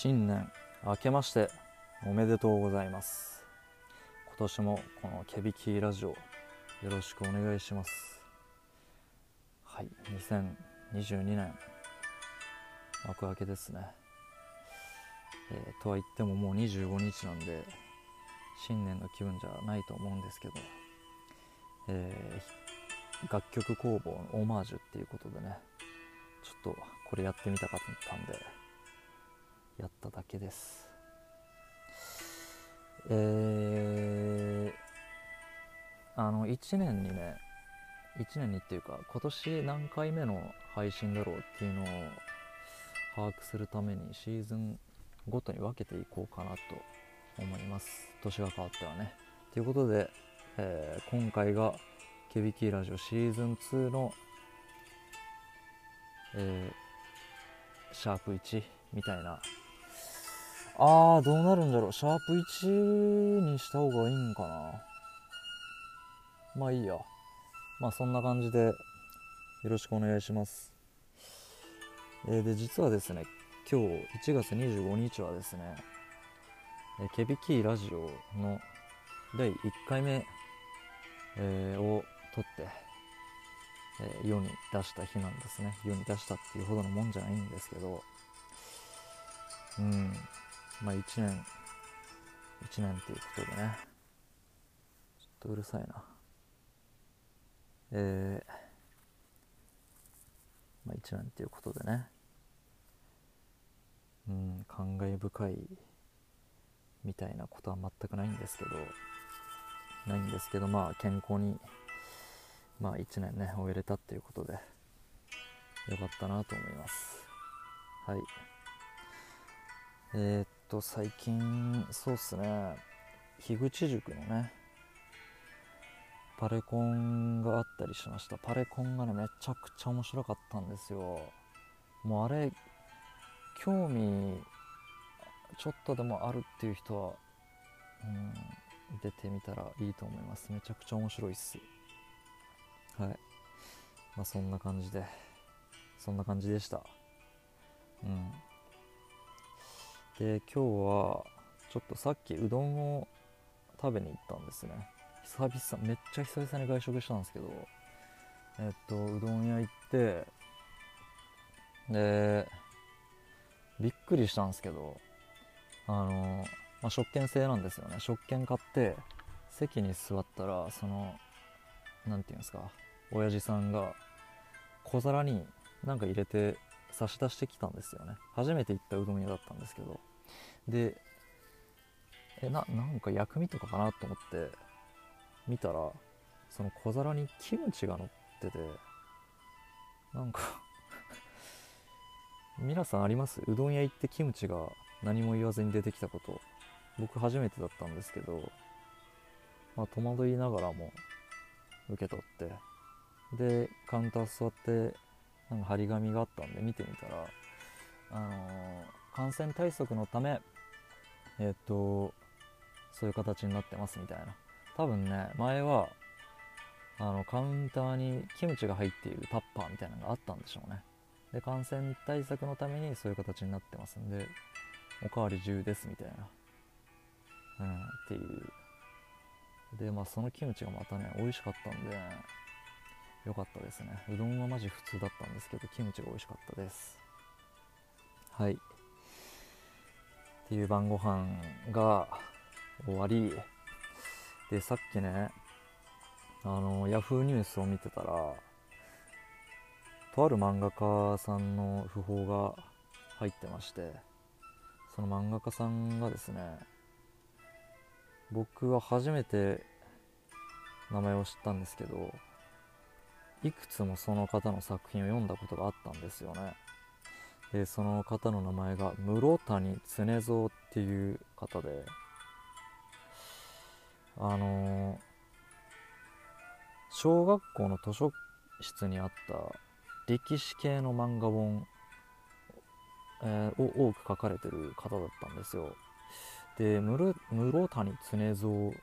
新年明けましておめでとうございます。今年もこのケビキーラジオよろしくお願いします。はい2022年幕開けですね、えーとは言ってももう25日なんで新年の気分じゃないと思うんですけど、えー楽曲工房のオマージュっていうことでねちょっとこれやってみたかったんでやっただけです。えー、あの1年にね1年にっていうか今年何回目の配信だろうっていうのを把握するためにシーズンごとに分けていこうかなと思います。年が変わってはね。ということで、えー今回がケビキーラジオシーズン2の、えーシャープ1みたいなあーどうなるんだろう。シャープ1にした方がいいんかな。まあいいや。まあそんな感じでよろしくお願いします、えーで実はですね今日1月25日はですねえーケビキーラジオの第1回目、えーを撮って、え世に出した日なんですね。世に出したっていうほどのもんじゃないんですけど。うん。まあ1年1年っていうことでね。ちょっとうるさいな。えーまあ1年っていうことでね。うん感慨深いみたいなことは全くないんですけど。ないんですけどまあ健康にまあ1年ね終えれたっていうことで。よかったなと思います。はい。えー、っと最近そうっすね。樋口塾のねパレコンがあったりしました。パレコンがねめちゃくちゃ面白かったんですよ。もうあれ興味ちょっとでもあるっていう人は、うん、出てみたらいいと思います。めちゃくちゃ面白いっす。はい。まあそんな感じでそんな感じでした。うん。で今日はちょっとさっきうどんを食べに行ったんですね。久々めっちゃ久々に外食したんですけどえっとうどん屋行ってでびっくりしたんですけどあの、まあ、食券制なんですよね。食券買って席に座ったらそのなんていうんですか親父さんが小皿になんか入れて差し出してきたんですよね。初めて行ったうどん屋だったんですけどでえななんか薬味とかかなと思って見たらその小皿にキムチが乗っててなんか 皆さんあります？うどん屋行ってキムチが何も言わずに出てきたこと。僕初めてだったんですけど、まあ、戸惑いながらも受け取ってでカウンター座ってなんか張り紙があったんで見てみたら、あのー感染対策のためえっ、とそういう形になってますみたいな。多分ね前はあのカウンターにキムチが入っているタッパーみたいなのがあったんでしょうね。で感染対策のためにそういう形になってますんでおかわり自由ですみたいな。うんっていう。でまあそのキムチがまたね美味しかったんでよかったですね。うどんはマジ普通だったんですけどキムチが美味しかったです。はい。晩ご飯が終わり。でさっきねあのヤフーニュースを見てたらとある漫画家さんの訃報が入ってましてその漫画家さんがですね僕は初めて名前を知ったんですけどいくつもその方の作品を読んだことがあったんですよね。でその方の名前が室谷常蔵っていう方で。あの小学校の図書室にあった歴史系の漫画本、えーを多く書かれてる方だったんですよ。で室谷常蔵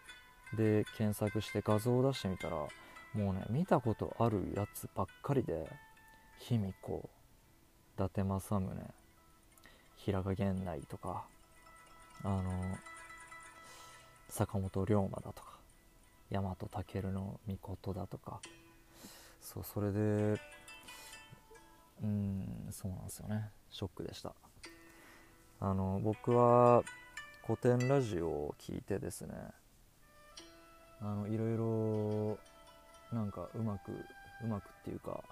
で検索して画像を出してみたらもうね見たことあるやつばっかりで卑弥呼。達政宗平賀源内とかあの坂本龍馬だとか大和武の御事だとかそうそれでうんそうなんですよね。ショックでした。あの僕は古典ラジオを聞いてですねあのいろいろなんかうまくうまくっていうか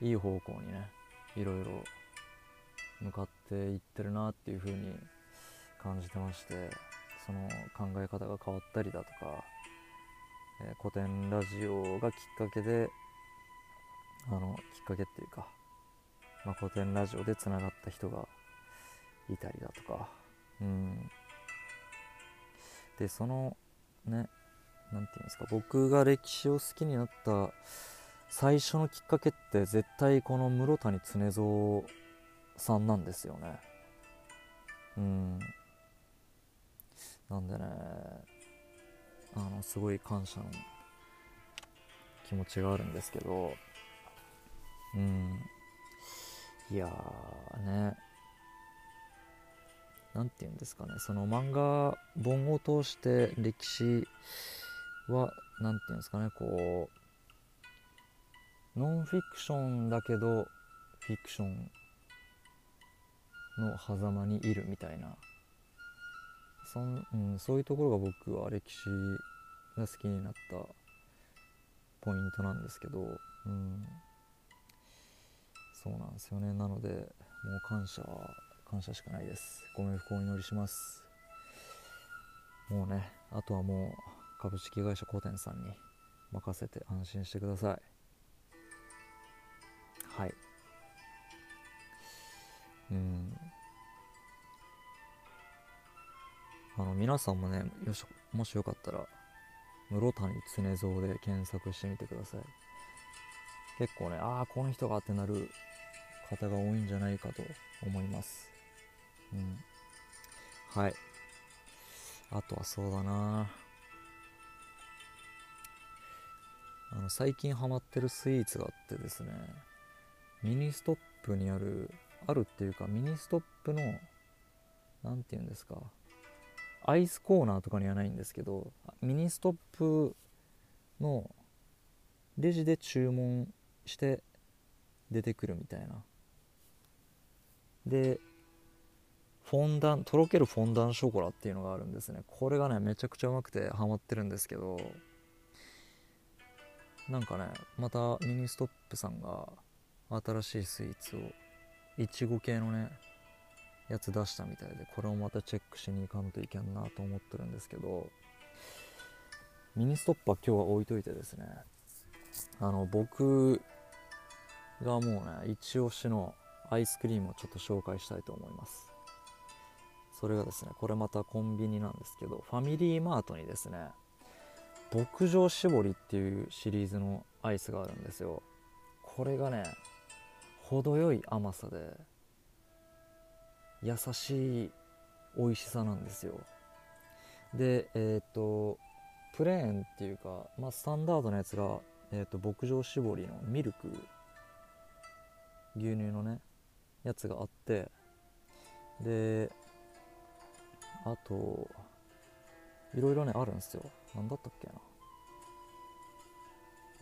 いい方向にねいろいろ向かっていってるなっていう風に感じてましてその考え方が変わったりだとか、えー、古典ラジオがきっかけであのきっかけっていうか、まあ、古典ラジオでつながった人がいたりだとかうん。でそのね何て言うんですか僕が歴史を好きになった最初のきっかけって絶対この室谷常蔵さんなんですよね。うん。なんでねあのすごい感謝の気持ちがあるんですけど。うん。いやーね。何て言うんですかね。その漫画本を通して歴史は何て言うんですかねこうノンフィクションだけどフィクションの狭間にいるみたいな。そん、うん、そういうところが僕は歴史が好きになったポイントなんですけど、うん、そうなんですよね。なのでもう感謝は感謝しかないです。ご冥福をお祈りします。もうねあとはもう株式会社コテンさんに任せて安心してください。はいうんあの皆さんもねよしもしよかったら室谷常蔵で検索してみてください結構ねああこの人がってなる方が多いんじゃないかと思います。うん。はい。あとはそうだなあの、最近ハマってるスイーツがあってですね、ミニストップにある、あるっていうか、ミニストップの、何て言うんですか、アイスコーナーとかにはないんですけど、ミニストップのレジで注文して出てくるみたいな。でフォンダンとろけるフォンダンショコラっていうのがあるんですね。これがねめちゃくちゃうまくてハマってるんですけどなんかねまたミニストップさんが新しいスイーツをいちご系のねやつ出したみたいでこれをまたチェックしに行かんといけんなと思ってるんですけどミニストップは今日は置いといてですねあの僕がもうね一押しのアイスクリームをちょっと紹介したいと思います。それがですねこれまたコンビニなんですけどファミリーマートにですね牧場絞りっていうシリーズのアイスがあるんですよ。これがね程よい甘さで優しい美味しさなんですよ。でえっ、とプレーンっていうか、まあ、スタンダードなやつが、えーと牧場絞りのミルク牛乳のねやつがあってであといろいろねあるんですよ。何だったっけな。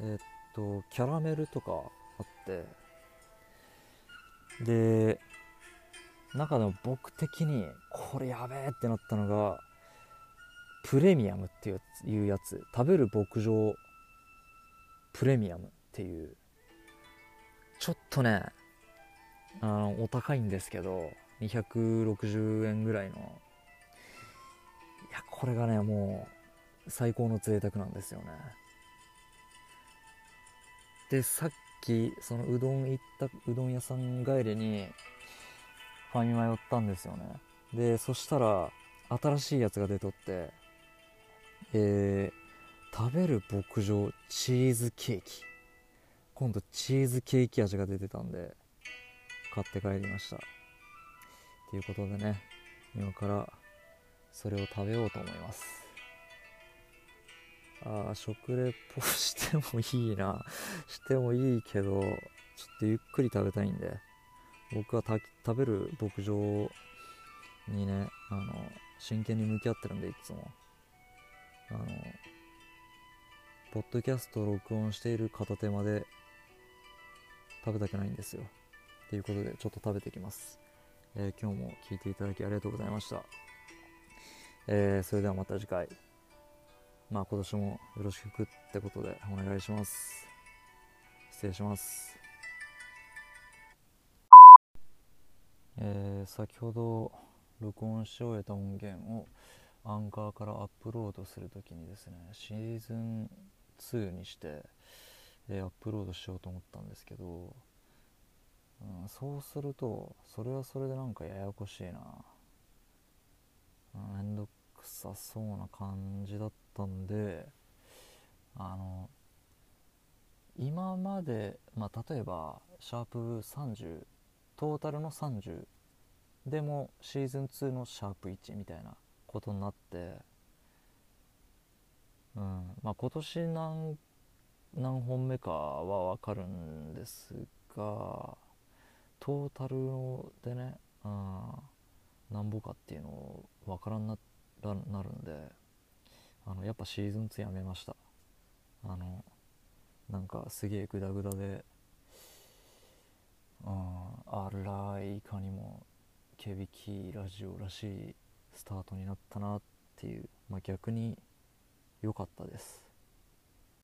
えー、っとキャラメルとかあってで中でも僕的にこれやべえってなったのがプレミアムっていうやつ食べる牧場プレミアムっていうちょっとねあのお高いんですけど260円ぐらいのいやこれがねもう最高の贅沢なんですよね。でさっきそのうどん行ったうどん屋さん帰りにファミマ寄ったんですよね。でそしたら新しいやつが出とってえー、食べる牧場チーズケーキ。今度チーズケーキ味が出てたんで買って帰りました。ということでね今からそれを食べようと思います。あ食レポしてもいいな。してもいいけどちょっとゆっくり食べたいんで。僕は食べる牧場にねあの真剣に向き合ってるんでいつも。あのポッドキャスト録音している片手まで食べたくないんですよ。ということでちょっと食べてきます、えー今日も聞いていただきありがとうございました、えーそれではまた次回。まあ今年もよろしくってことでお願いします。失礼します。えー先ほど録音し終えた音源をアンカーからアップロードするときにですねシーズン2にして、えーアップロードしようと思ったんですけど、うん、そうするとそれはそれでなんかややこしいな、うん、めんどくさそうな感じだったんであの今まで、まあ、例えばシャープ30トータルの30でもシーズン2のシャープ1みたいなことになって、うんまあ、今年何何本目かは分かるんですがトータルでね、うん、何本かっていうの分からんななるんであのやっぱシーズン2やめました。あのなんかすげえグダグダで、うん、あらいかにもケビキラジオらしいスタートになったなっていう、まあ、逆に良かったです。